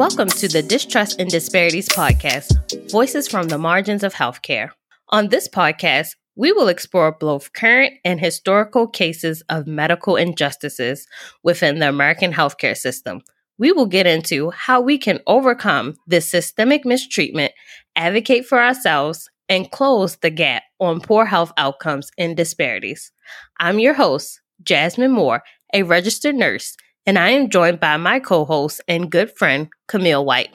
Welcome to the Distrust and Disparities podcast, Voices from the Margins of Healthcare. On this podcast, we will explore both current and historical cases of medical injustices within the American healthcare system. We will get into how we can overcome this systemic mistreatment, advocate for ourselves, and close the gap on poor health outcomes and disparities. I'm your host, Jasmine Moore, a registered nurse and I am joined by my co host and good friend, Camille White.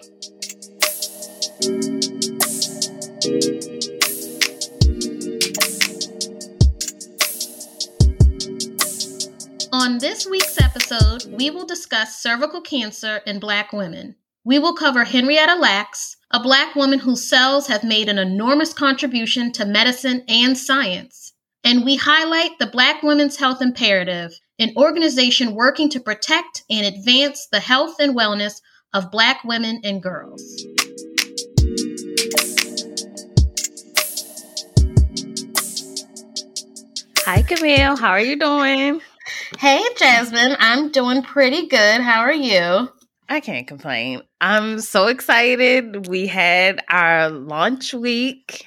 On this week's episode, we will discuss cervical cancer in Black women. We will cover Henrietta Lacks, a Black woman whose cells have made an enormous contribution to medicine and science. And we highlight the Black women's health imperative an organization working to protect and advance the health and wellness of Black women and girls. Hi, Camille. How are you doing? Hey, Jasmine. I'm doing pretty good. How are you? I can't complain. I'm so excited. We had our launch week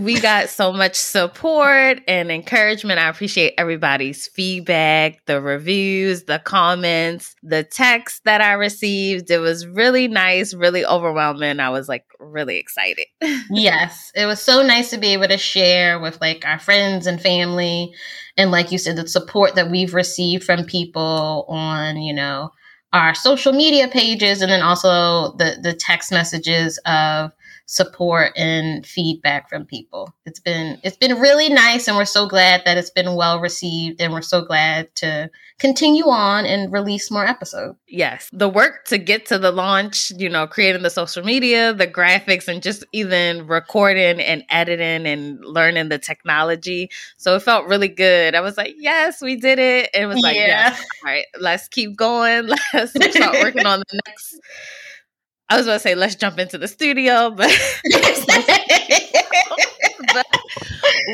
we got so much support and encouragement. I appreciate everybody's feedback, the reviews, the comments, the texts that I received. It was really nice, really overwhelming. I was like really excited. yes, it was so nice to be able to share with like our friends and family. And like you said, the support that we've received from people on, you know, our social media pages and then also the the text messages of support and feedback from people. It's been it's been really nice and we're so glad that it's been well received and we're so glad to continue on and release more episodes. Yes. The work to get to the launch, you know, creating the social media, the graphics and just even recording and editing and learning the technology. So it felt really good. I was like, "Yes, we did it." It was like, yeah. "Yes. All right, let's keep going. Let's start working on the next I was about to say let's jump into the studio, but, but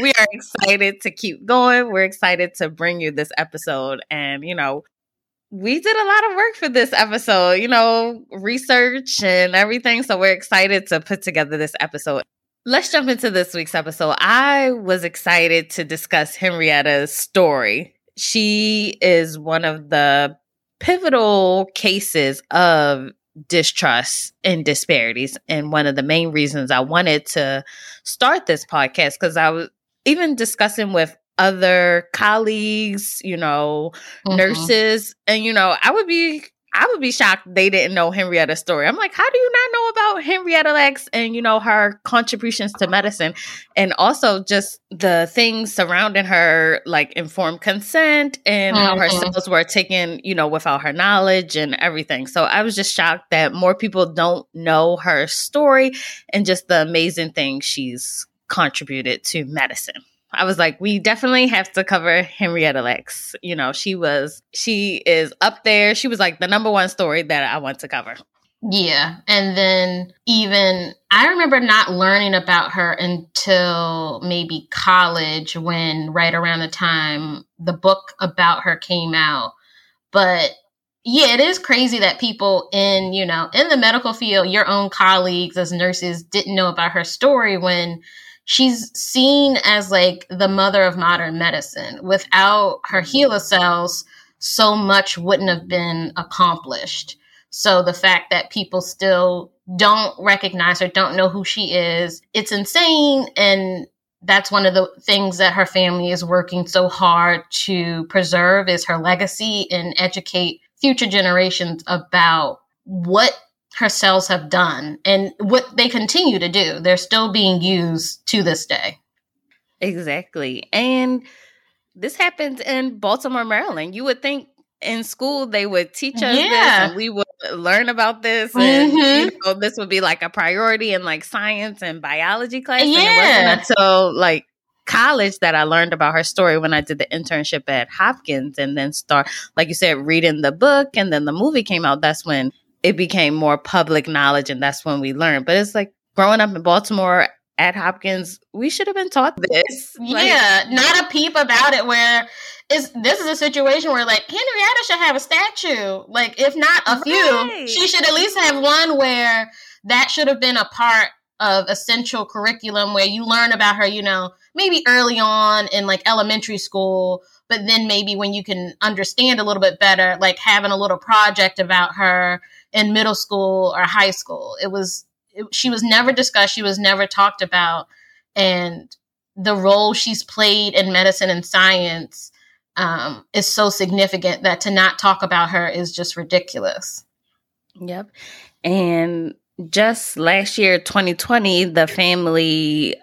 we are excited to keep going. We're excited to bring you this episode, and you know, we did a lot of work for this episode. You know, research and everything. So we're excited to put together this episode. Let's jump into this week's episode. I was excited to discuss Henrietta's story. She is one of the pivotal cases of distrust and disparities. And one of the main reasons I wanted to start this podcast, because I was even discussing with other colleagues, you know, mm-hmm. nurses, and you know, I would be I would be shocked they didn't know Henrietta's story. I'm like, how do you not know about Henrietta Lacks and you know her contributions to medicine, and also just the things surrounding her, like informed consent and mm-hmm. how her mm-hmm. cells were taken, you know, without her knowledge and everything. So I was just shocked that more people don't know her story and just the amazing things she's contributed to medicine. I was like, we definitely have to cover Henrietta Lacks. You know, she was, she is up there. She was like the number one story that I want to cover. Yeah. And then even, I remember not learning about her until maybe college when right around the time the book about her came out. But yeah, it is crazy that people in, you know, in the medical field, your own colleagues as nurses didn't know about her story when she's seen as like the mother of modern medicine. Without her mm-hmm. HeLa cells, so much wouldn't have been accomplished. So the fact that people still don't recognize her, don't know who she is, it's insane. And that's one of the things that her family is working so hard to preserve is her legacy and educate future generations about what her cells have done and what they continue to do. They're still being used to this day. Exactly. And this happens in Baltimore, Maryland. You would think in school they would teach us yeah. this and we would learn about this and mm-hmm. you know, this would be like a priority in like science and biology class. Yeah. And it wasn't until like college that I learned about her story when I did the internship at Hopkins and then start like you said reading the book and then the movie came out that's when it became more public knowledge and that's when we learned. But it's like growing up in Baltimore at Hopkins, we should have been taught this. Yeah, like, not a peep about it where is this is a situation where like Henrietta should have a statue. Like if not a few, she should at least have one where that should have been a part of essential curriculum where you learn about her, you know, maybe early on in like elementary school, but then maybe when you can understand a little bit better, like having a little project about her in middle school or high school. It was it, she was never discussed, she was never talked about and the role she's played in medicine and science um, is so significant that to not talk about her is just ridiculous. Yep. And just last year, 2020, the family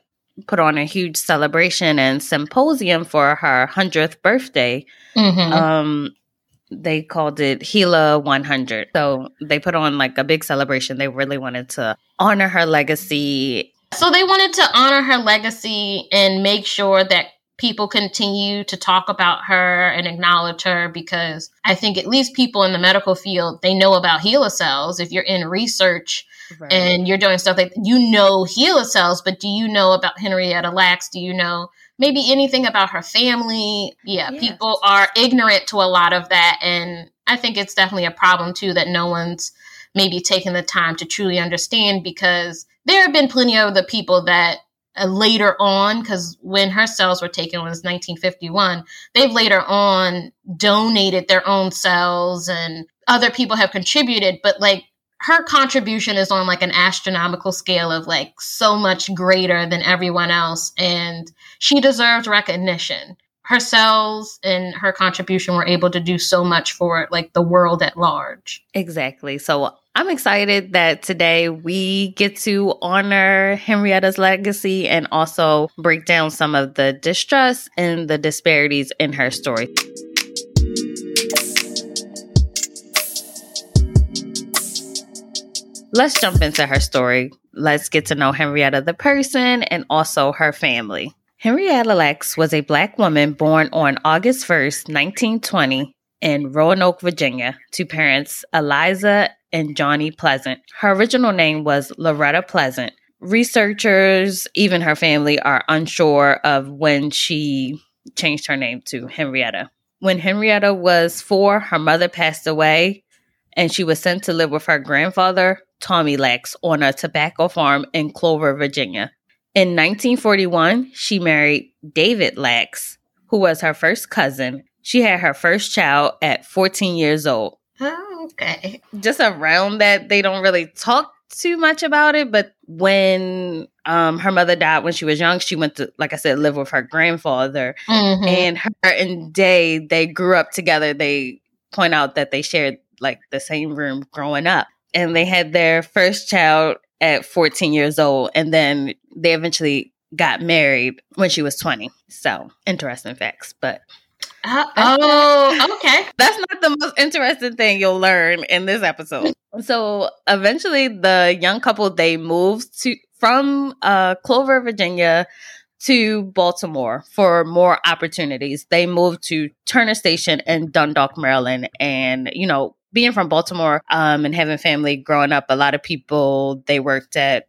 put on a huge celebration and symposium for her 100th birthday. Mm-hmm. Um, they called it HeLa 100. So they put on like a big celebration. They really wanted to honor her legacy. So they wanted to honor her legacy and make sure that people continue to talk about her and acknowledge her because I think at least people in the medical field they know about HeLa cells. If you're in research right. and you're doing stuff like you know HeLa cells, but do you know about Henrietta Lacks? Do you know maybe anything about her family? Yeah, yes. people are ignorant to a lot of that, and I think it's definitely a problem too that no one's maybe taking the time to truly understand because there have been plenty of the people that uh, later on, because when her cells were taken was 1951, they've later on donated their own cells and other people have contributed, but like her contribution is on like an astronomical scale of like so much greater than everyone else and she deserves recognition. Her cells and her contribution were able to do so much for like the world at large. Exactly. So I'm excited that today we get to honor Henrietta's legacy and also break down some of the distress and the disparities in her story. Let's jump into her story. Let's get to know Henrietta the person and also her family. Henrietta Lacks was a black woman born on August 1st, 1920 in Roanoke, Virginia, to parents Eliza and Johnny Pleasant. Her original name was Loretta Pleasant. Researchers, even her family, are unsure of when she changed her name to Henrietta. When Henrietta was four, her mother passed away and she was sent to live with her grandfather, Tommy Lacks, on a tobacco farm in Clover, Virginia. In 1941, she married David Lacks, who was her first cousin. She had her first child at 14 years old. Oh, okay. Just around that, they don't really talk too much about it. But when um, her mother died when she was young, she went to, like I said, live with her grandfather. Mm-hmm. And her and Day, they grew up together. They point out that they shared like the same room growing up. And they had their first child at 14 years old. And then they eventually got married when she was 20. So interesting facts. But uh, oh, okay. That's not the most interesting thing you'll learn in this episode. So eventually, the young couple they moved to from uh, Clover, Virginia, to Baltimore for more opportunities. They moved to Turner Station in Dundalk, Maryland, and you know, being from Baltimore um, and having family growing up, a lot of people they worked at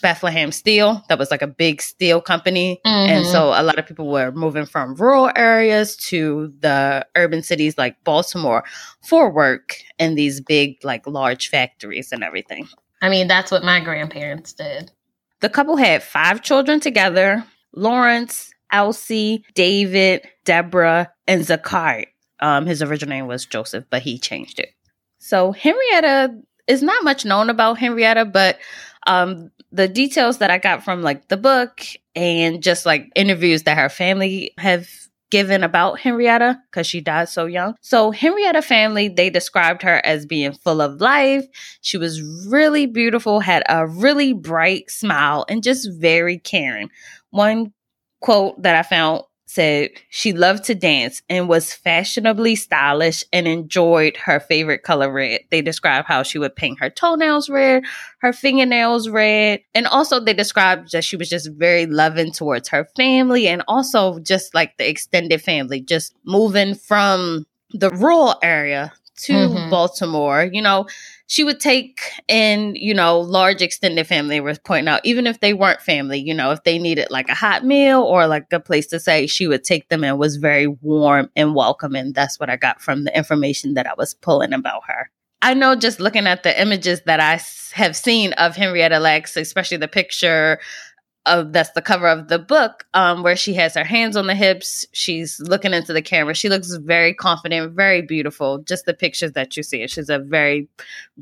Bethlehem Steel. That was like a big steel company. Mm-hmm. And so a lot of people were moving from rural areas to the urban cities like Baltimore for work in these big, like large factories and everything. I mean, that's what my grandparents did. The couple had five children together Lawrence, Elsie, David, Deborah, and Zakari. Um, his original name was Joseph, but he changed it. So Henrietta is not much known about Henrietta, but um, the details that I got from like the book and just like interviews that her family have given about Henrietta because she died so young. So Henrietta family, they described her as being full of life. She was really beautiful, had a really bright smile, and just very caring. One quote that I found said she loved to dance and was fashionably stylish and enjoyed her favorite color red. They describe how she would paint her toenails red, her fingernails red, and also they described that she was just very loving towards her family and also just like the extended family, just moving from the rural area to mm-hmm. Baltimore, you know, she would take in, you know, large extended family was pointing out, even if they weren't family, you know, if they needed like a hot meal or like a place to stay, she would take them and was very warm and welcoming. That's what I got from the information that I was pulling about her. I know just looking at the images that I have seen of Henrietta Lacks, especially the picture of that's the cover of the book, um, where she has her hands on the hips. She's looking into the camera. She looks very confident, very beautiful. Just the pictures that you see. She's a very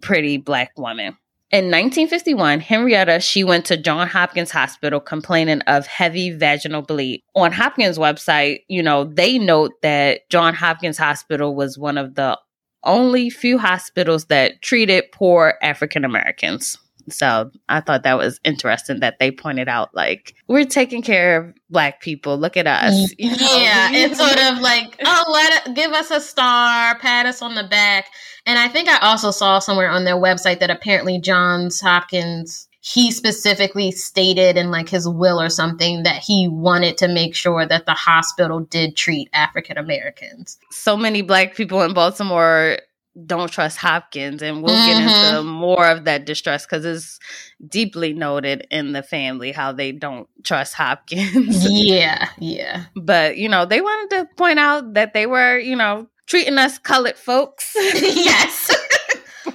pretty black woman. In 1951, Henrietta, she went to John Hopkins Hospital complaining of heavy vaginal bleed. On Hopkins website, you know, they note that John Hopkins Hospital was one of the only few hospitals that treated poor African Americans. So I thought that was interesting that they pointed out like we're taking care of black people. Look at us. Mm-hmm. You know? Yeah, it's sort of like oh, let it, give us a star, pat us on the back. And I think I also saw somewhere on their website that apparently Johns Hopkins he specifically stated in like his will or something that he wanted to make sure that the hospital did treat African Americans. So many black people in Baltimore don't trust Hopkins, and we'll mm-hmm. get into more of that distress because it's deeply noted in the family how they don't trust Hopkins. yeah, yeah. But you know, they wanted to point out that they were, you know, treating us colored folks. yes.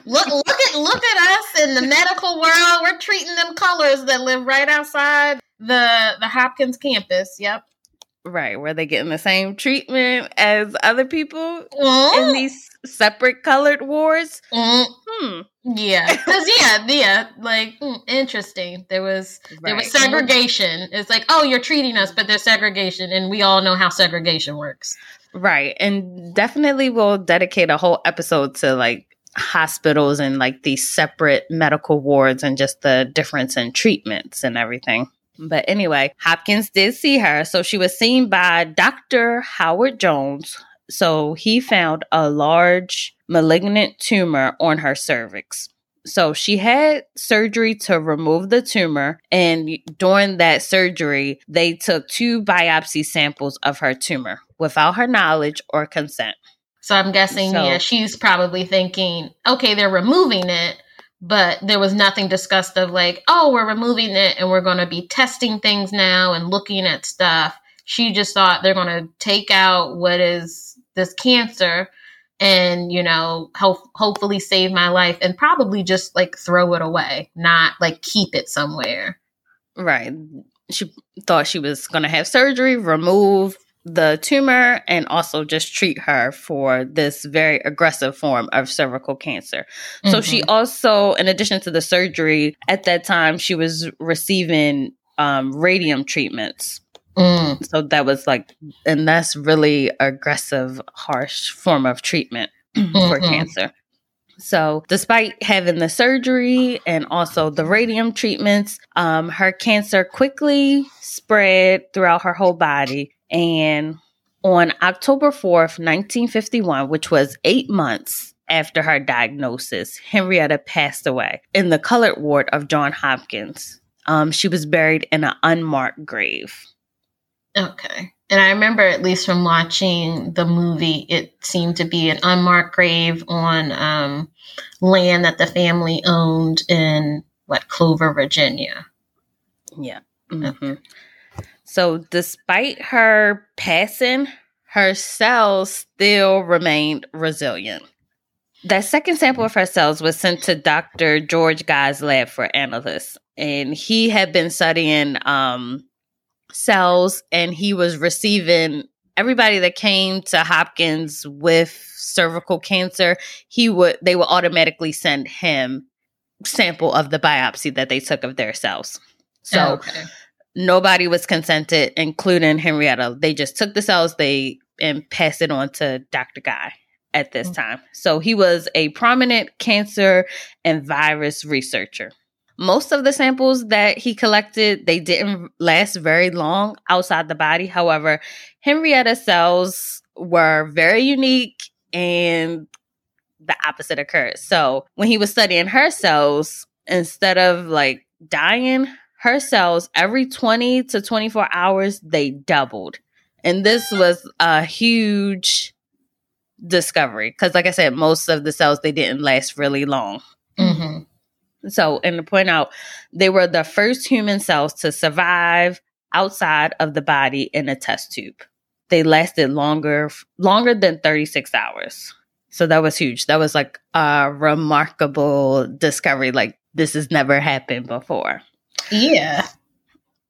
look look at look at us in the medical world. We're treating them colors that live right outside the the Hopkins campus. Yep. Right, where they getting the same treatment as other people mm. in these separate colored wards. Mm. Hmm. Yeah, because yeah, yeah, like mm, interesting. There was right. there was segregation. It's like, oh, you're treating us, but there's segregation, and we all know how segregation works. Right, and definitely we'll dedicate a whole episode to like hospitals and like these separate medical wards and just the difference in treatments and everything. But anyway, Hopkins did see her. So she was seen by Dr. Howard Jones, so he found a large malignant tumor on her cervix. So she had surgery to remove the tumor. And during that surgery, they took two biopsy samples of her tumor without her knowledge or consent. So I'm guessing, so, yeah, she's probably thinking, okay, they're removing it, but there was nothing discussed of like, oh, we're removing it and we're going to be testing things now and looking at stuff. She just thought they're going to take out what is this cancer and you know ho- hopefully save my life and probably just like throw it away not like keep it somewhere right she thought she was going to have surgery remove the tumor and also just treat her for this very aggressive form of cervical cancer. Mm-hmm. So she mm-hmm. also, in addition to the surgery, at that time she was receiving um, radium treatments Mm. So that was like, and that's really aggressive, harsh form of treatment mm-hmm. for cancer. So, despite having the surgery and also the radium treatments, um, her cancer quickly spread throughout her whole body. And on October 4th, 1951, which was eight months after her diagnosis, Henrietta passed away in the colored ward of John Hopkins. Um, she was buried in an unmarked grave. Okay. And I remember, at least from watching the movie, it seemed to be an unmarked grave on um, land that the family owned in what Clover, Virginia. Yeah. Mm-hmm. Okay. So, despite her passing, her cells still remained resilient. That second sample of her cells was sent to Dr. George Gey's lab for analysis, and he had been studying um, cells and he was receiving everybody that came to Hopkins with cervical cancer, he would they would automatically send him sample of the biopsy that they took of their cells. So oh, okay. nobody was consented, including Henrietta. They just took the cells they and passed it on to Dr. Gey at this mm-hmm. time. So he was a prominent cancer and virus researcher most of the samples that he collected they didn't last very long outside the body however henrietta's cells were very unique and the opposite occurred so when he was studying her cells instead of like dying her cells every 20 to 24 hours they doubled and this was a huge discovery because, like I said, most of the cells they didn't last really long. Mm-hmm. So, and to point out, they were the first human cells to survive outside of the body in a test tube. They lasted longer, longer than 36 hours. So that was huge. That was like a remarkable discovery. Like this has never happened before. Yeah.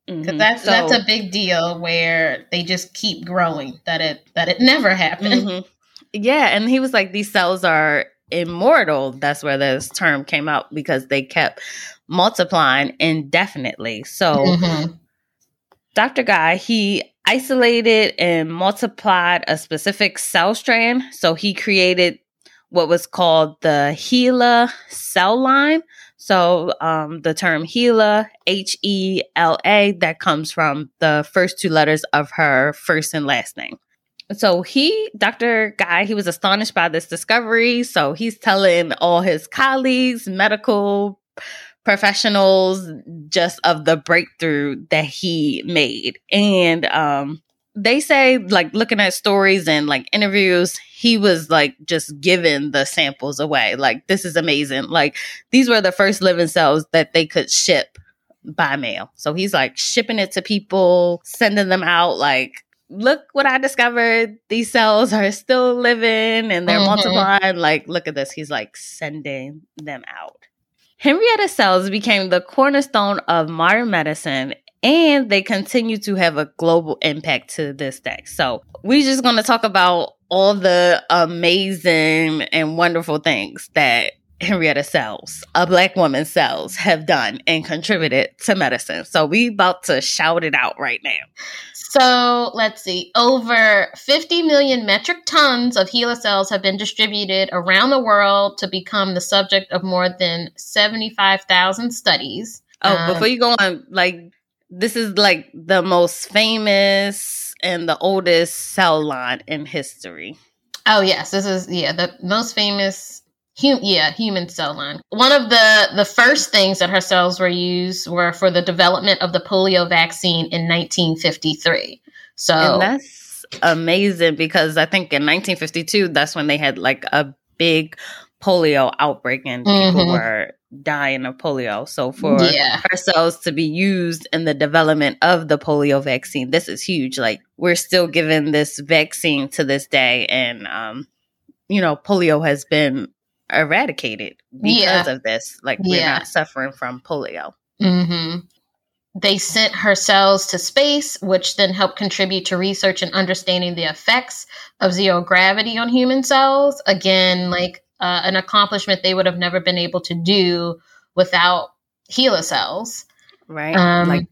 Mm-hmm. That's so, that's a big deal where they just keep growing. That it that it never happened. Mm-hmm. Yeah, and he was like, these cells are immortal. That's where this term came out because they kept multiplying indefinitely. So, mm-hmm. Dr. Gey, he isolated and multiplied a specific cell strand. So, he created what was called the HeLa cell line. So, um, the term HeLa, H E L A, that comes from the first two letters of her first and last name so he, Dr. Gey, he was astonished by this discovery. So he's telling all his colleagues, medical professionals, just of the breakthrough that he made. And um, they say, like, looking at stories and like interviews, he was like just giving the samples away. Like, this is amazing. Like, these were the first living cells that they could ship by mail. So he's like shipping it to people, sending them out like look what I discovered. These cells are still living and they're mm-hmm. multiplying. Like, look at this. He's like sending them out. Henrietta cells became the cornerstone of modern medicine and they continue to have a global impact to this day. So, we're just going to talk about all the amazing and wonderful things that Henrietta cells, a black woman cells, have done and contributed to medicine. So we about to shout it out right now. So let's see. Over 50 million metric tons of HeLa cells have been distributed around the world to become the subject of more than 75,000 studies. Oh, um, before you go on, like, this is like the most famous and the oldest cell line in history. Oh, yes. This is, yeah, the most famous Hum- yeah, human cell line. One of the the first things that her cells were used were for the development of the polio vaccine in 1953. So and that's amazing because I think in 1952 that's when they had like a big polio outbreak and people mm-hmm. were dying of polio. So for yeah. her cells to be used in the development of the polio vaccine, this is huge. Like we're still giving this vaccine to this day and um you know, polio has been eradicated because yeah. of this. Like we're yeah. not suffering from polio. Mm-hmm. They sent her cells to space, which then helped contribute to research and understanding the effects of zero gravity on human cells. Again, like uh, an accomplishment they would have never been able to do without HeLa cells. Right. Um, like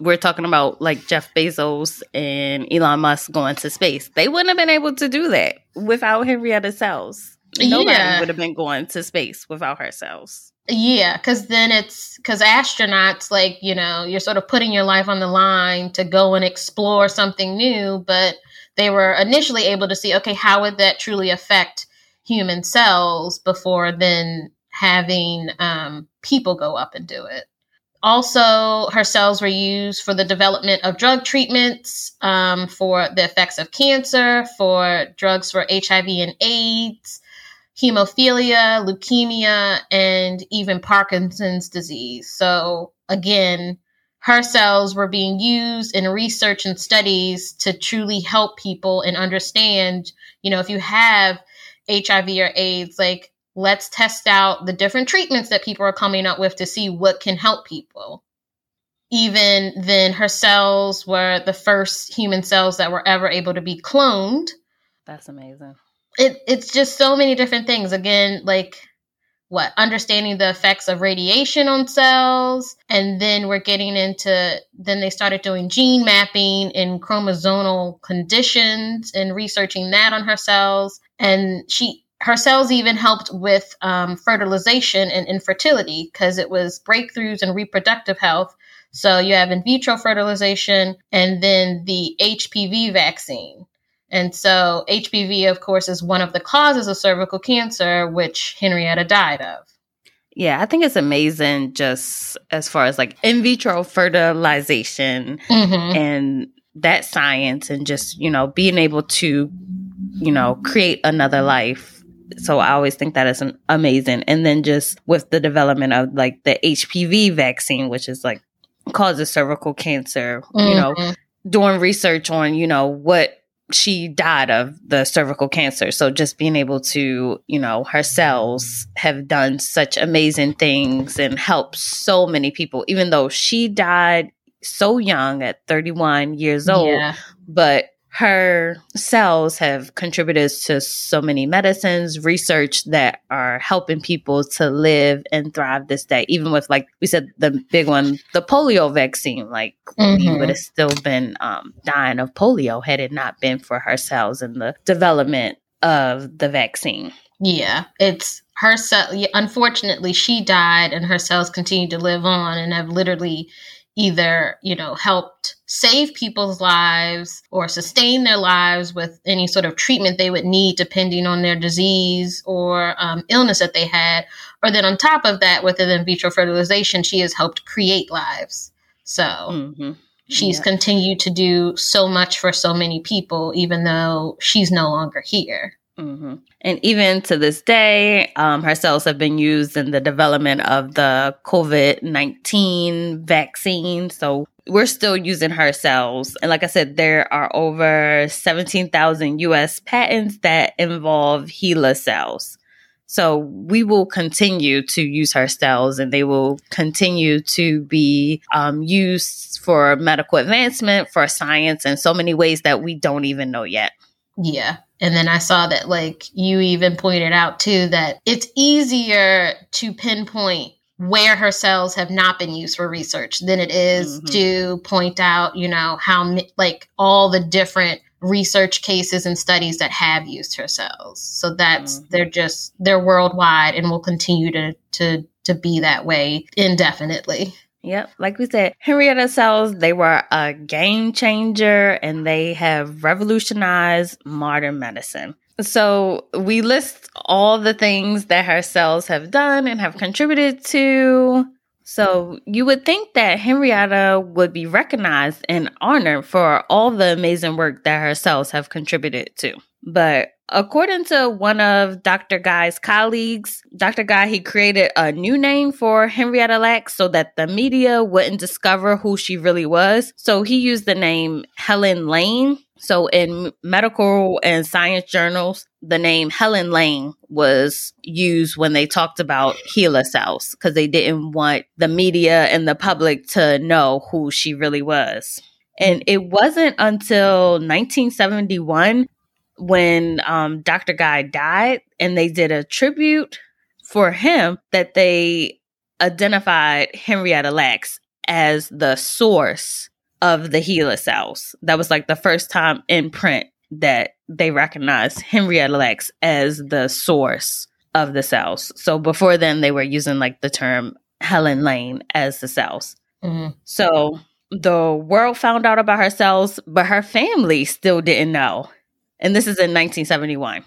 we're talking about like Jeff Bezos and Elon Musk going to space. They wouldn't have been able to do that without Henrietta cells. Nobody yeah. would have been going to space without her cells. Yeah, because then it's because astronauts, like, you know, you're sort of putting your life on the line to go and explore something new, but they were initially able to see, okay, how would that truly affect human cells before then having um, people go up and do it. Also, her cells were used for the development of drug treatments um, for the effects of cancer, for drugs for HIV and AIDS, hemophilia, leukemia, and even Parkinson's disease. So, again, her cells were being used in research and studies to truly help people and understand, you know, if you have HIV or AIDS, like, let's test out the different treatments that people are coming up with to see what can help people. Even then, her cells were the first human cells that were ever able to be cloned. That's amazing it it's just so many different things. Again, like what understanding the effects of radiation on cells and then we're getting into then they started doing gene mapping in chromosomal conditions and researching that on her cells. And she her cells even helped with um, fertilization and infertility because it was breakthroughs in reproductive health. So you have in vitro fertilization and then the hpv vaccine and so HPV, of course, is one of the causes of cervical cancer, which Henrietta died of. Yeah, I think it's amazing just as far as like in vitro fertilization mm-hmm. and that science and just, you know, being able to you know, create another life. So I always think that is an amazing. And then just with the development of like the HPV vaccine, which is like causes cervical cancer, mm-hmm. you know, mm-hmm. doing research on, you know, what she died of the cervical cancer. So just being able to, you know, her cells have done such amazing things and helped so many people, even though she died so young at 31 years old. Yeah. But her cells have contributed to so many medicines, research that are helping people to live and thrive this day. Even with, like we said, the big one, the polio vaccine, like mm-hmm. we would have still been um, dying of polio had it not been for her cells and the development of the vaccine. Yeah, it's her cell. Unfortunately, she died, and her cells continue to live on and have literally either, you know, helped save people's lives or sustain their lives with any sort of treatment they would need depending on their disease or um, illness that they had. Or then on top of that, with the in vitro fertilization, she has helped create lives. So mm-hmm. she's yeah. continued to do so much for so many people, even though she's no longer here. Mm-hmm. And even to this day, um, her cells have been used in the development of the COVID 19 vaccine. So we're still using her cells. And like I said, there are over 17,000 US patents that involve HeLa cells. So we will continue to use her cells and they will continue to be um, used for medical advancement, for science, in so many ways that we don't even know yet. Yeah. And then I saw that, like, you even pointed out too that it's easier to pinpoint where her cells have not been used for research than it is mm-hmm. to point out, you know, how, like, all the different research cases and studies that have used her cells. So that's, mm-hmm. they're just, they're worldwide and will continue to, to, to be that way indefinitely. Yep. Like we said, Henrietta cells, they were a game changer and they have revolutionized modern medicine. So we list all the things that her cells have done and have contributed to. So you would think that Henrietta would be recognized and honored for all the amazing work that her cells have contributed to. But according to one of Dr. Gey's colleagues, Dr. Gey, he created a new name for Henrietta Lacks so that the media wouldn't discover who she really was. So he used the name Helen Lane. So in medical and science journals, the name Helen Lane was used when they talked about HeLa cells because they didn't want the media and the public to know who she really was. And it wasn't until 1971 when um, Dr. Gey died and they did a tribute for him that they identified Henrietta Lacks as the source of the HeLa cells. That was like the first time in print that they recognized Henrietta Lacks as the source of the cells. So before then, they were using like the term Helen Lane as the cells. Mm-hmm. So the world found out about her cells, but her family still didn't know. And this is in 1971.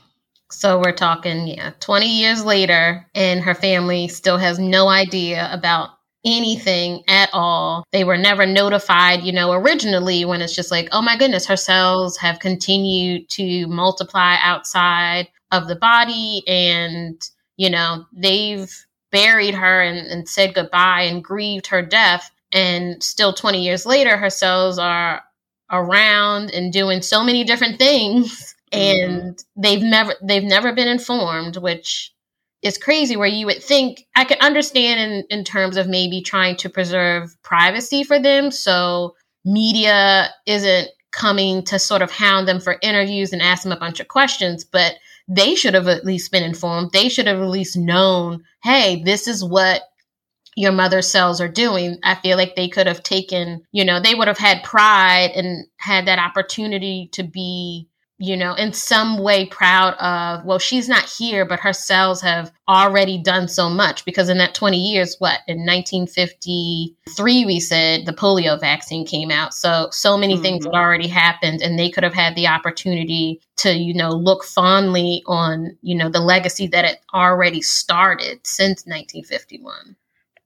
So we're talking, yeah, 20 years later, and her family still has no idea about anything at all. They were never notified, you know, originally when it's just like, oh my goodness, her cells have continued to multiply outside of the body. And, you know, they've buried her and, and said goodbye and grieved her death. And still 20 years later, her cells are around and doing so many different things mm-hmm. and mm-hmm. they've never they've never been informed which is crazy where you would think i could understand in, in terms of maybe trying to preserve privacy for them so media isn't coming to sort of hound them for interviews and ask them a bunch of questions but they should have at least been informed they should have at least known hey this is what your mother's cells are doing, I feel like they could have taken, you know, they would have had pride and had that opportunity to be, you know, in some way proud of, well, she's not here, but her cells have already done so much because in that 20 years, what, in 1953, we said the polio vaccine came out. So, so many mm-hmm. things had already happened and they could have had the opportunity to, you know, look fondly on, you know, the legacy that it already started since 1951.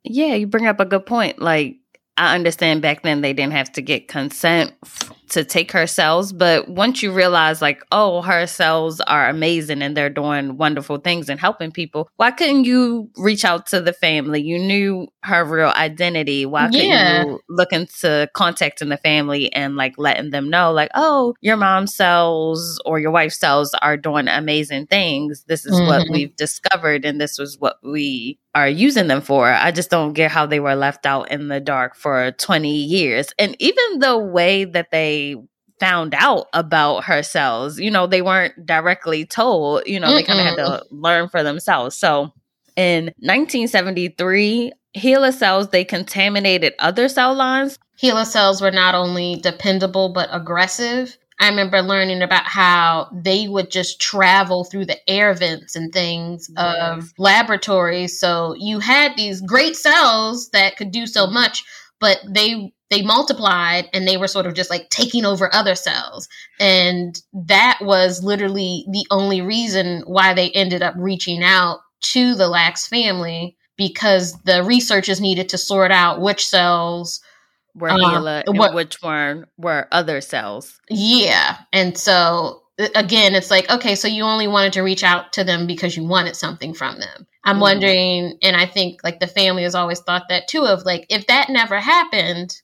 Yeah, you bring up a good point. Like I understand back then they didn't have to get consent f- to take her cells, but once you realize, like, oh, her cells are amazing and they're doing wonderful things and helping people, why couldn't you reach out to the family? You knew her real identity. Why couldn't Yeah. you look into contacting the family and like letting them know, like, oh, your mom's cells or your wife's cells are doing amazing things. This is what Mhm. we've discovered and this was what we are using them for. I just don't get how they were left out in the dark for 20 years. And even the way that they found out about her cells, you know, they weren't directly told, you know, they kind of had to learn for themselves. So in 1973, HeLa cells, they contaminated other cell lines. HeLa cells were not only dependable but aggressive. I remember learning about how they would just travel through the air vents and things um, of laboratories. So you had these great cells that could do so mm-hmm. much, but they they multiplied and they were sort of just like taking over other cells. And that was literally the only reason why they ended up reaching out to the Lacks family because the researchers needed to sort out which cells Were Uh, HeLa and what- which one were other cells. Yeah. And so again, it's like, okay, so you only wanted to reach out to them because you wanted something from them. I'm Mhm. wondering, and I think like the family has always thought that too of like, if that never happened,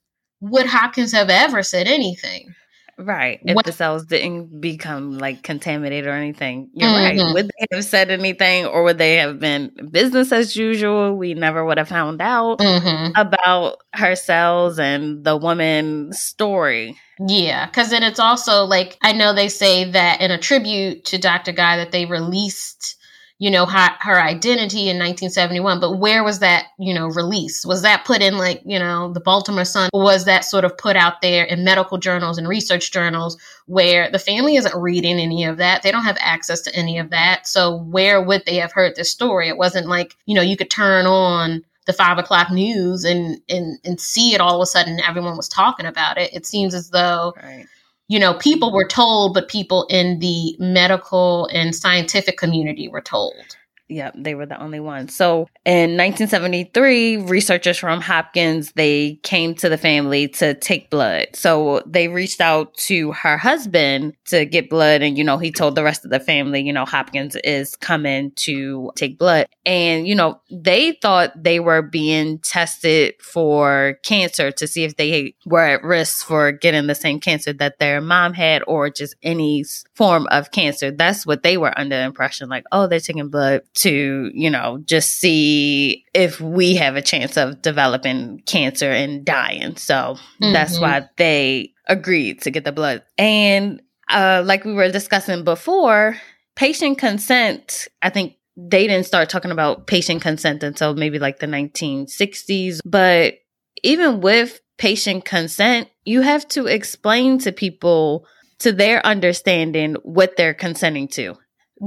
would Hopkins have ever said anything? Right. If What- the cells didn't become like contaminated or anything, you're Mhm. right. Would they have said anything or would they have been business as usual? We never would have found out Mm-hmm. about her cells and the woman's story. Yeah, because then it's also like I know they say that in a tribute to Dr. Gey that they released, you know, her, her identity in 1971. But where was that, you know, release? Was that put in like, you know, the Baltimore Sun? Was that sort of put out there in medical journals and research journals where the family isn't reading any of that? They don't have access to any of that. So where would they have heard this story? It wasn't like, you know, you could turn on the five o'clock news and and and see it all of a sudden everyone was talking about it it seems as though Right. You know people were told but people in the medical and scientific community were told Yep, they were the only ones. So in 1973, researchers from Hopkins they came to the family to take blood. So they reached out to her husband to get blood, and you know he told the rest of the family, you know Hopkins is coming to take blood, and you know they thought they were being tested for cancer to see if they were at risk for getting the same cancer that their mom had, or just any form of cancer. That's what they were under impression, like oh they're taking blood to, you know, just see if we have a chance of developing cancer and dying. So that's Mhm. why they agreed to get the blood. And uh, like we were discussing before, patient consent, I think they didn't start talking about patient consent until maybe like the 1960s. But even with patient consent, you have to explain to people to their understanding what they're consenting to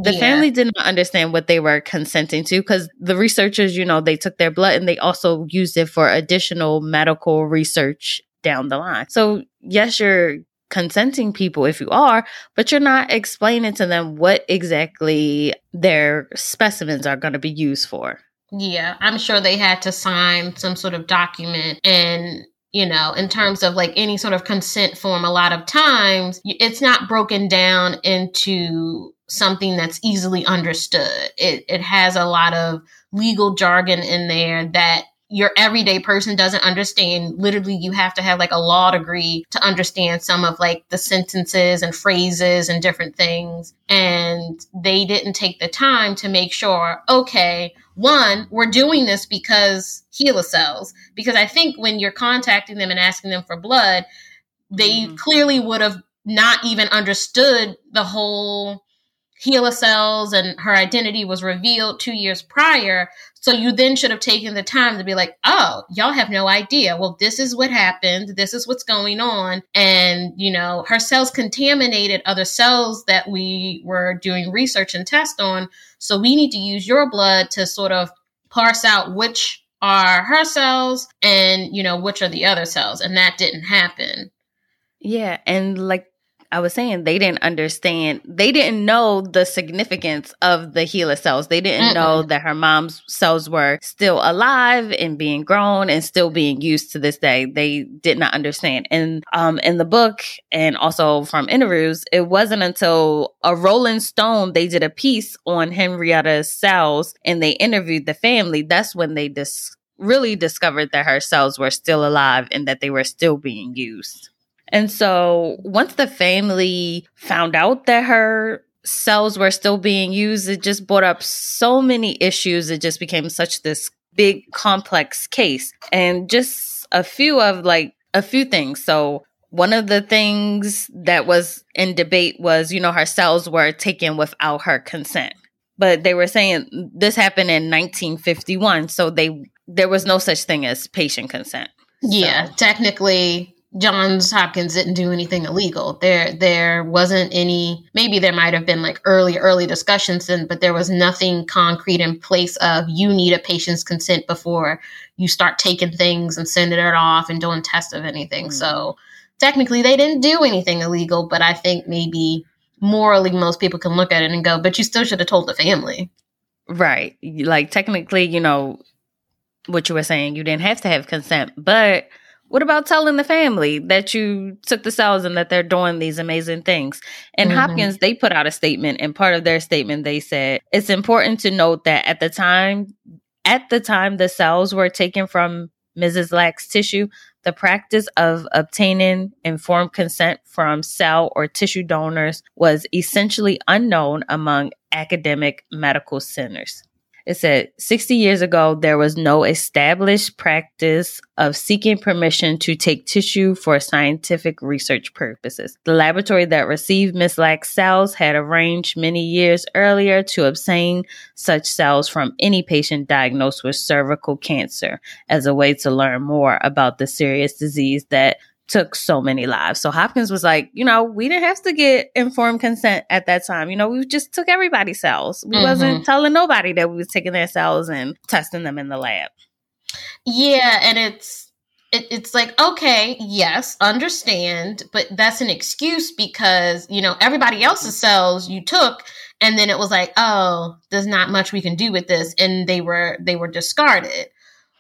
the Yeah. family did not understand what they were consenting to because the researchers, you know, they took their blood and they also used it for additional medical research down the line. So, yes, you're consenting people if you are, but you're not explaining to them what exactly their specimens are going to be used for. Yeah, I'm sure they had to sign some sort of document and you know, in terms of like any sort of consent form, a lot of times it's not broken down into something that's easily understood. It, it has a lot of legal jargon in there that your everyday person doesn't understand. Literally, you have to have like a law degree to understand some of like the sentences and phrases and different things. And they didn't take the time to make sure, okay, one, we're doing this because HeLa cells. Because I think when you're contacting them and asking them for blood, they Mhm. clearly would have not even understood the whole HeLa cells and her identity was revealed two years prior. So you then should have taken the time to be like, oh, y'all have no idea. Well, this is what happened. This is what's going on. And, you know, her cells contaminated other cells that we were doing research and test on. So we need to use your blood to sort of parse out which are her cells and, you know, which are the other cells. And that didn't happen. Yeah. And like I was saying they didn't understand. They didn't know the significance of the HeLa cells. They didn't Mm-mm. know that her mom's cells were still alive and being grown and still being used to this day. They did not understand. And um, in the book and also from interviews, it wasn't until a Rolling Stone they did a piece on Henrietta's cells and they interviewed the family. That's when they dis- really discovered that her cells were still alive and that they were still being used. And so once the family found out that her cells were still being used, it just brought up so many issues. It just became such this big complex case. And just a few of like a few things. So one of the things that was in debate was, you know, her cells were taken without her consent. But they were saying this happened in 1951, so they there was no such thing as patient consent. Yeah, so. technically Johns Hopkins didn't do anything illegal. There there wasn't any maybe there might have been like early early discussions then but there was nothing concrete in place of you need a patient's consent before you start taking things and sending it off and doing tests of anything. Mm-hmm. So technically they didn't do anything illegal, but I think maybe morally most people can look at it and go, but you still should have told the family. Right. Like technically, you know, what you were saying, you didn't have to have consent, but what about telling the family that you took the cells and that they're doing these amazing things? And mm-hmm. Hopkins, they put out a statement, and part of their statement, they said it's important to note that at the time, at the time the cells were taken from Mrs. Lacks' tissue, the practice of obtaining informed consent from cell or tissue donors was essentially unknown among academic medical centers. It said 60 years ago, there was no established practice of seeking permission to take tissue for scientific research purposes. The laboratory that received Miss Lacks' cells had arranged many years earlier to obtain such cells from any patient diagnosed with cervical cancer as a way to learn more about the serious disease that took so many lives. So Hopkins was like, you know, we didn't have to get informed consent at that time. You know, we just took everybody's cells. We mm-hmm. wasn't telling nobody that we was taking their cells and testing them in the lab. Yeah, and it's it, it's like okay, yes, understand, but that's an excuse because you know everybody else's cells you took, and then it was like, oh, there's not much we can do with this, and they were they were discarded.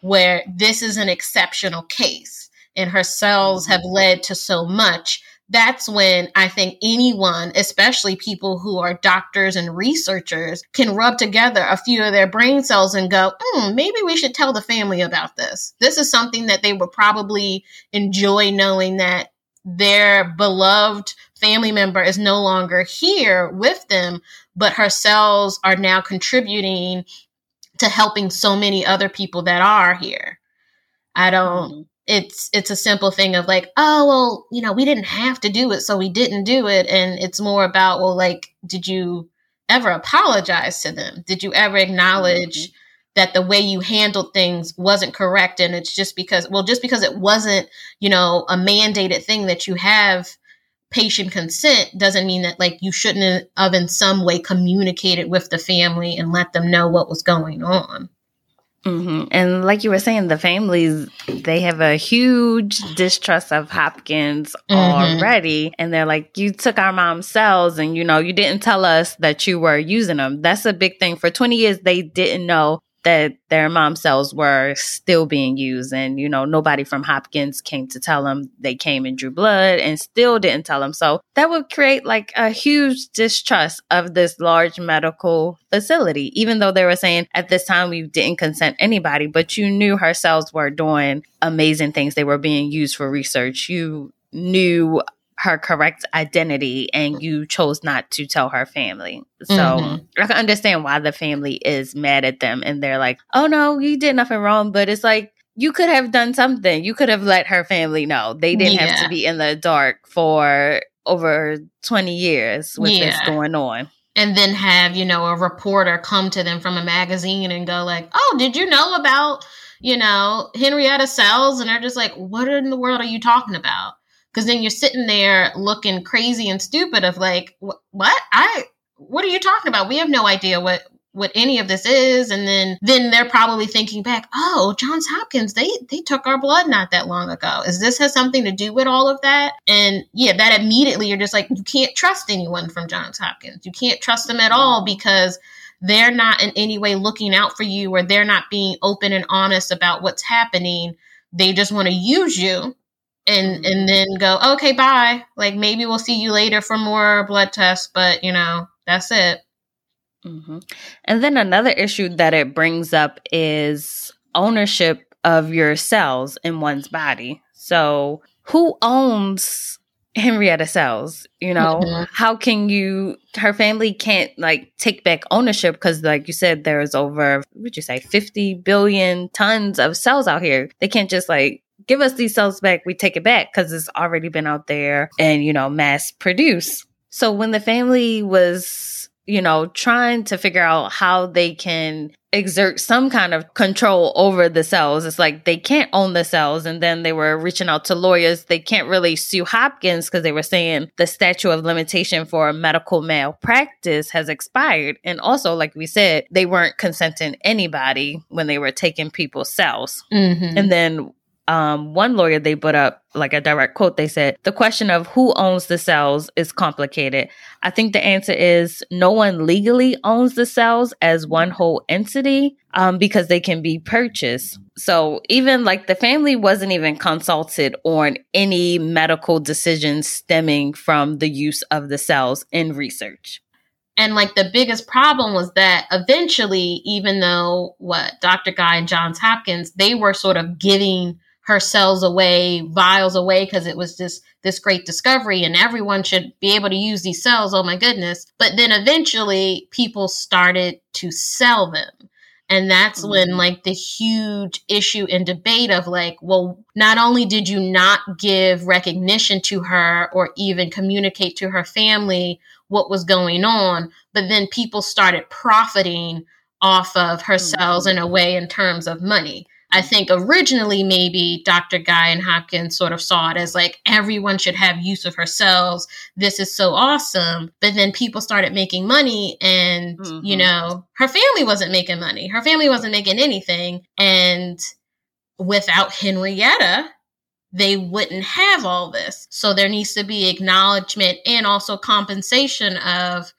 Where this is an exceptional case and her cells have led to so much that's when I think anyone, especially people who are doctors and researchers, can rub together a few of their brain cells and go, hmm, maybe we should tell the family about this. This is something that they would probably enjoy knowing that their beloved family member is no longer here with them, but her cells are now contributing to helping so many other people that are here. I don't. It's it's a simple thing of like oh well you know we didn't have to do it so we didn't do it. And it's more about well like did you ever apologize to them? Did you ever acknowledge mm-hmm. that the way you handled things wasn't correct and it's just because well just because it wasn't you know a mandated thing that you have patient consent doesn't mean that like you shouldn't have in some way communicated with the family and let them know what was going on Mm-hmm. And like you were saying, the families, they have a huge distrust of Hopkins mm-hmm. already. And they're like, you took our mom's cells and, you know, you didn't tell us that you were using them. That's a big thing. For 20 years, they didn't know that their mom cells were still being used. And, you know, nobody from Hopkins came to tell them they came and drew blood and still didn't tell them. So that would create like a huge distrust of this large medical facility, even though they were saying at this time we didn't consent anybody, but you knew her cells were doing amazing things. They were being used for research. You knew her correct identity and you chose not to tell her family. So mm-hmm. I can understand why the family is mad at them and they're like, oh no, you did nothing wrong. But it's like, you could have done something. You could have let her family know. They didn't yeah. have to be in the dark for over 20 years with yeah. this going on. And then have, you know, a reporter come to them from a magazine and go like, oh, did you know about, you know, Henrietta Cells? And they're just like, what in the world are you talking about? Because then you're sitting there looking crazy and stupid of like what? I what are you talking about? We have no idea what what any of this is. And then then they're probably thinking back oh johns hopkins they they took our blood not that long ago. Is this has something to do with all of that? And yeah that immediately you're just like you can't trust anyone from johns hopkins. You can't trust them at all because they're not in any way looking out for you or they're not being open and honest about what's happening. They just want to use you and and then go okay bye like maybe we'll see you later for more blood tests but you know that's it Mm-hmm. And then another issue that it brings up is ownership of your cells in one's body. So, who owns Henrietta cells? You know, mm-hmm. how can you, her family can't like take back ownership because, like you said, there's over, would you say, 50 billion tons of cells out here. They can't just like, give us these cells back, we take it back because it's already been out there and, you know, mass produced. So, when the family was you know, trying to figure out how they can exert some kind of control over the cells. It's like they can't own the cells. And then they were reaching out to lawyers. They can't really sue Hopkins because they were saying the statute of limitation for medical malpractice has expired. And also, like we said, they weren't consenting anybody when they were taking people's cells. Mm-hmm. And then um, one lawyer they put up like a direct quote. They said the question of who owns the cells is complicated. I think the answer is no one legally owns the cells as one whole entity um, because they can be purchased. So even like the family wasn't even consulted on any medical decisions stemming from the use of the cells in research. And like the biggest problem was that eventually, even though what Dr. Gey and Johns Hopkins, they were sort of giving her cells away, vials away, because it was just this great discovery and everyone should be able to use these cells. Oh my goodness. But then eventually people started to sell them. And that's mm-hmm. when like the huge issue and debate of like, well, not only did you not give recognition to her or even communicate to her family what was going on, but then people started profiting off of her mm-hmm. cells in a way in terms of money. I think originally maybe Dr. Gey and Hopkins sort of saw it as like everyone should have use of her cells. This is so awesome. But then people started making money and, mm-hmm. you know, her family wasn't making money. Her family wasn't making anything. And without Henrietta, they wouldn't have all this. So there needs to be acknowledgement and also compensation of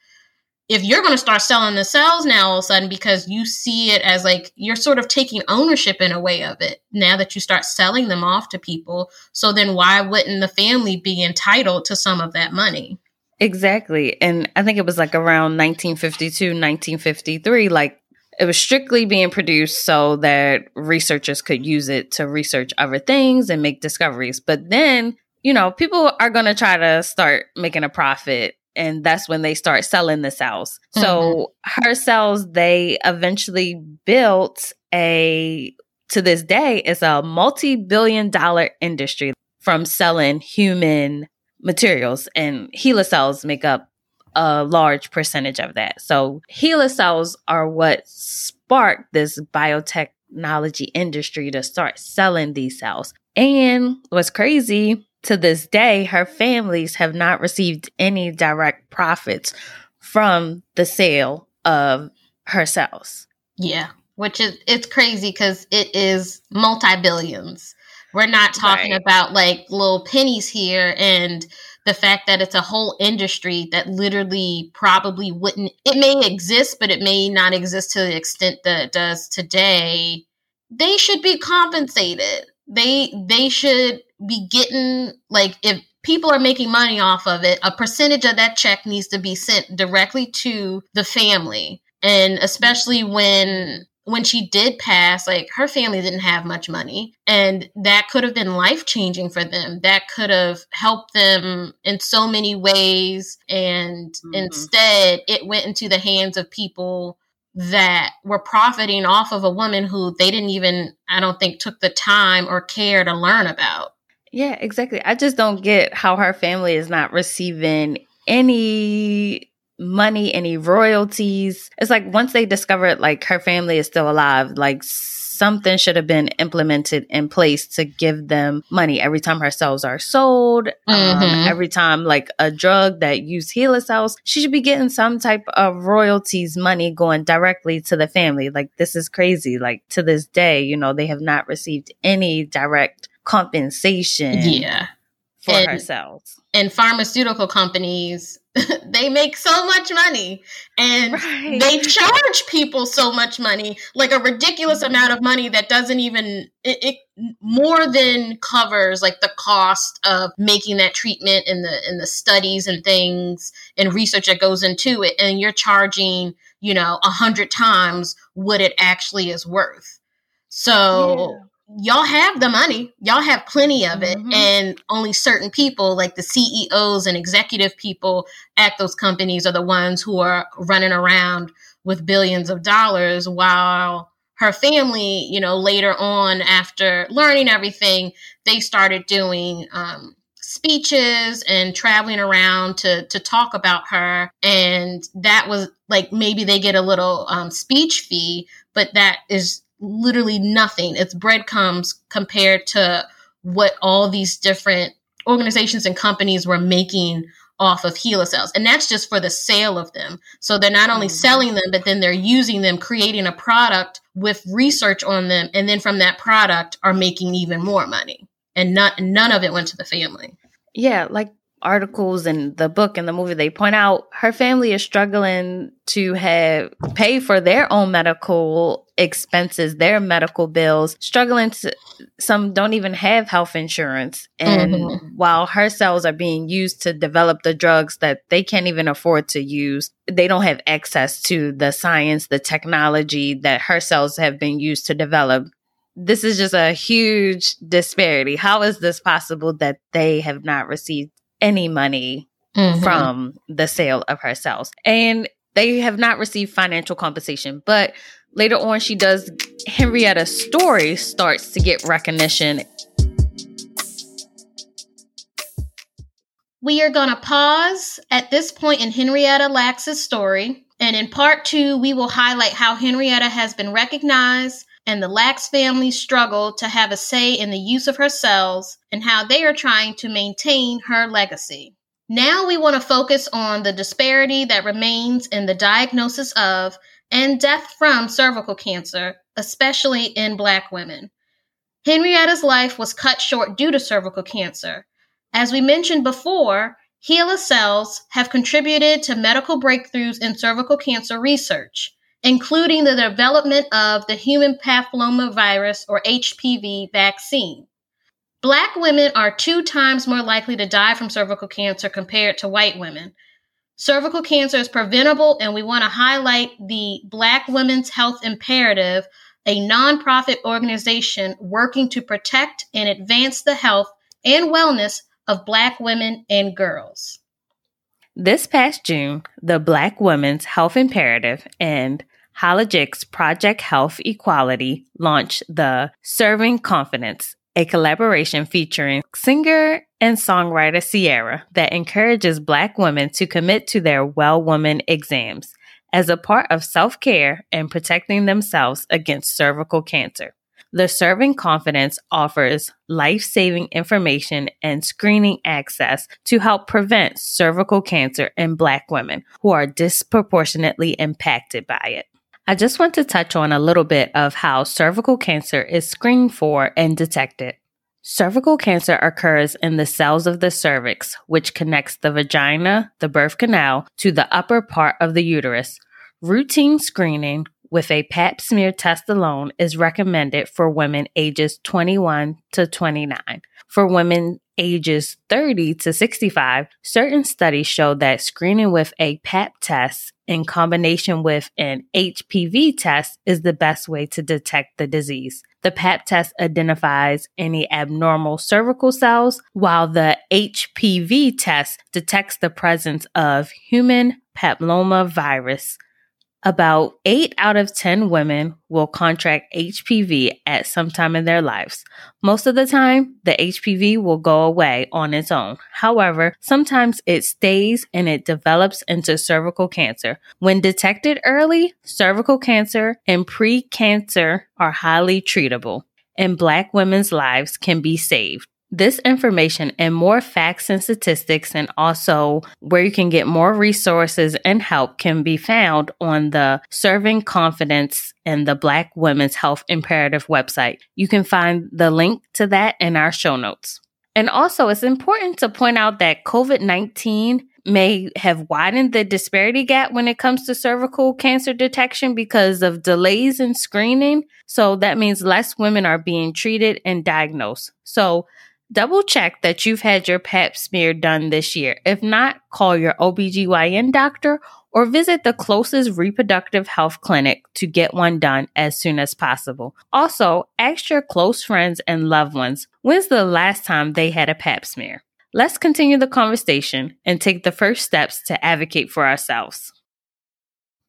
if you're going to start selling the cells now all of a sudden because you see it as like you're sort of taking ownership in a way of it now that you start selling them off to people so then why wouldn't the family be entitled to some of that money? Exactly and i think it was like around 1952 1953 like it was strictly being produced so that researchers could use it to research other things and make discoveries but then you know people are going to try to start making a profit and that's when they start selling the cells. Mm-hmm. So her cells, they eventually built a to this day is a multi-billion dollar industry from selling human materials and HeLa cells make up a large percentage of that. So HeLa cells are what sparked this biotechnology industry to start selling these cells. And what's crazy to this day, her families have not received any direct profits from the sale of her cells. Yeah, which is it's crazy because it is multi billions. We're not talking right. about like little pennies here and the fact that it's a whole industry that literally probably wouldn't it may exist but it may not exist to the extent that it does today they should be compensated they they should be getting like if people are making money off of it, a percentage of that check needs to be sent directly to the family. And especially when when she did pass, like her family didn't have much money. And that could have been life changing for them. That could have helped them in so many ways. And mm-hmm. instead, it went into the hands of people that were profiting off of a woman who they didn't even, I don't think, took the time or care to learn about. Yeah, exactly. I just don't get how her family is not receiving any money, any royalties. It's like once they discovered like her family is still alive, like something should have been implemented in place to give them money every time her cells are sold, um, mm-hmm. um, every time like a drug that use HeLa cells, she should be getting some type of royalties money going directly to the family. Like this is crazy. Like to this day, you know, they have not received any direct compensation. Yeah. For and, her. And pharmaceutical companies they make so much money and right. they charge people so much money like a ridiculous mm-hmm. amount of money that doesn't even it, it, more than covers like the cost of making that treatment and the and the studies and things and research that goes into it and you're charging you know a hundred times what it actually is worth so yeah y'all have the money. Y'all have plenty of it. Mm-hmm. and only certain people like the ceos and executive people at those companies are the ones who are running around with billions of dollars while her family you know later on after learning everything they started doing um, speeches and traveling around to to talk about her. And that was like maybe they get a little um, speech fee but that is literally nothing. It's breadcrumbs compared to what all these different organizations and companies were making off of HeLa cells. And that's just for the sale of them. So they're not only mm-hmm. selling them, but then they're using them, creating a product with research on them. And then from that product are making even more money. And not, none of it went to the family. Yeah. Like articles and the book and the movie, they point out her family is struggling to have pay for their own medical expenses, their medical bills, struggling to some don't even have health insurance. And mm-hmm. while her cells are being used to develop the drugs that they can't even afford to use, they don't have access to the science, the technology that her cells have been used to develop this is just a huge disparity. How is this possible that they have not received any money mm-hmm. from the sale of her cells. And they have not received financial compensation. But later on, she does, Henrietta's story starts to get recognition. We are going to pause at this point in Henrietta Lacks's story. And in part two, we will highlight how Henrietta has been recognized and the Lacks family struggle to have a say in the use of her cells and how they are trying to maintain her legacy. Now we want to focus on the disparity that remains in the diagnosis of and death from cervical cancer, especially in Black women. Henrietta's life was cut short due to cervical cancer. As we mentioned before, HeLa cells have contributed to medical breakthroughs in cervical cancer research including the development of the human papillomavirus or HPV vaccine. Black women are two times more likely to die from cervical cancer compared to white women. Cervical cancer is preventable, and we want to highlight the Black Women's Health Imperative, a nonprofit organization working to protect and advance the health and wellness of Black women and girls. This past June, the Black Women's Health Imperative and Hologic's Project Health Equality launched the Serving Confidence, a collaboration featuring singer and songwriter Ciara that encourages Black women to commit to their Well Woman exams as a part of self care and protecting themselves against cervical cancer. The Serving Confidence offers life saving information and screening access to help prevent cervical cancer in Black women who are disproportionately impacted by it. I just want to touch on a little bit of how cervical cancer is screened for and detected. Cervical cancer occurs in the cells of the cervix, which connects the vagina, the birth canal, to the upper part of the uterus. Routine screening with a pap smear test alone is recommended for women ages 21 to 29. For women ages 30 to 65, certain studies show that screening with a pap test in combination with an HPV test is the best way to detect the disease. The PAP test identifies any abnormal cervical cells, while the HPV test detects the presence of human papillomavirus, About 8 out of 10 women will contract HPV at some time in their lives. Most of the time, the HPV will go away on its own. However, sometimes it stays and it develops into cervical cancer. When detected early, cervical cancer and precancer are highly treatable, and Black women's lives can be saved. This information and more facts and statistics, and also where you can get more resources and help, can be found on the Serving Confidence and the Black Women's Health Imperative website. You can find the link to that in our show notes. And also, it's important to point out that COVID 19 may have widened the disparity gap when it comes to cervical cancer detection because of delays in screening. So that means less women are being treated and diagnosed. So Double check that you've had your pap smear done this year. If not, call your OBGYN doctor or visit the closest reproductive health clinic to get one done as soon as possible. Also, ask your close friends and loved ones when's the last time they had a pap smear. Let's continue the conversation and take the first steps to advocate for ourselves.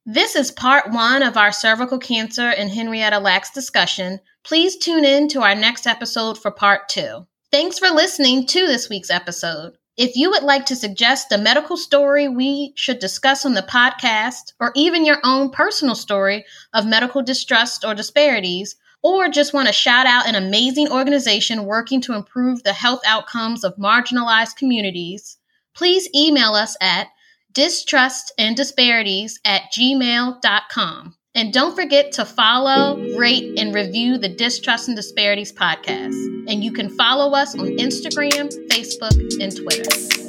This is part one of our cervical cancer and Henrietta Lacks discussion. Please tune in to our next episode for part two. Thanks for listening to this week's episode. If you would like to suggest a medical story we should discuss on the podcast, or even your own personal story of medical distrust or disparities, or just want to shout out an amazing organization working to improve the health outcomes of marginalized communities, please email us at distrustanddisparities at gmail.com. And don't forget to follow, rate, and review the Distrust and Disparities podcast. And you can follow us on Instagram, Facebook, and Twitter.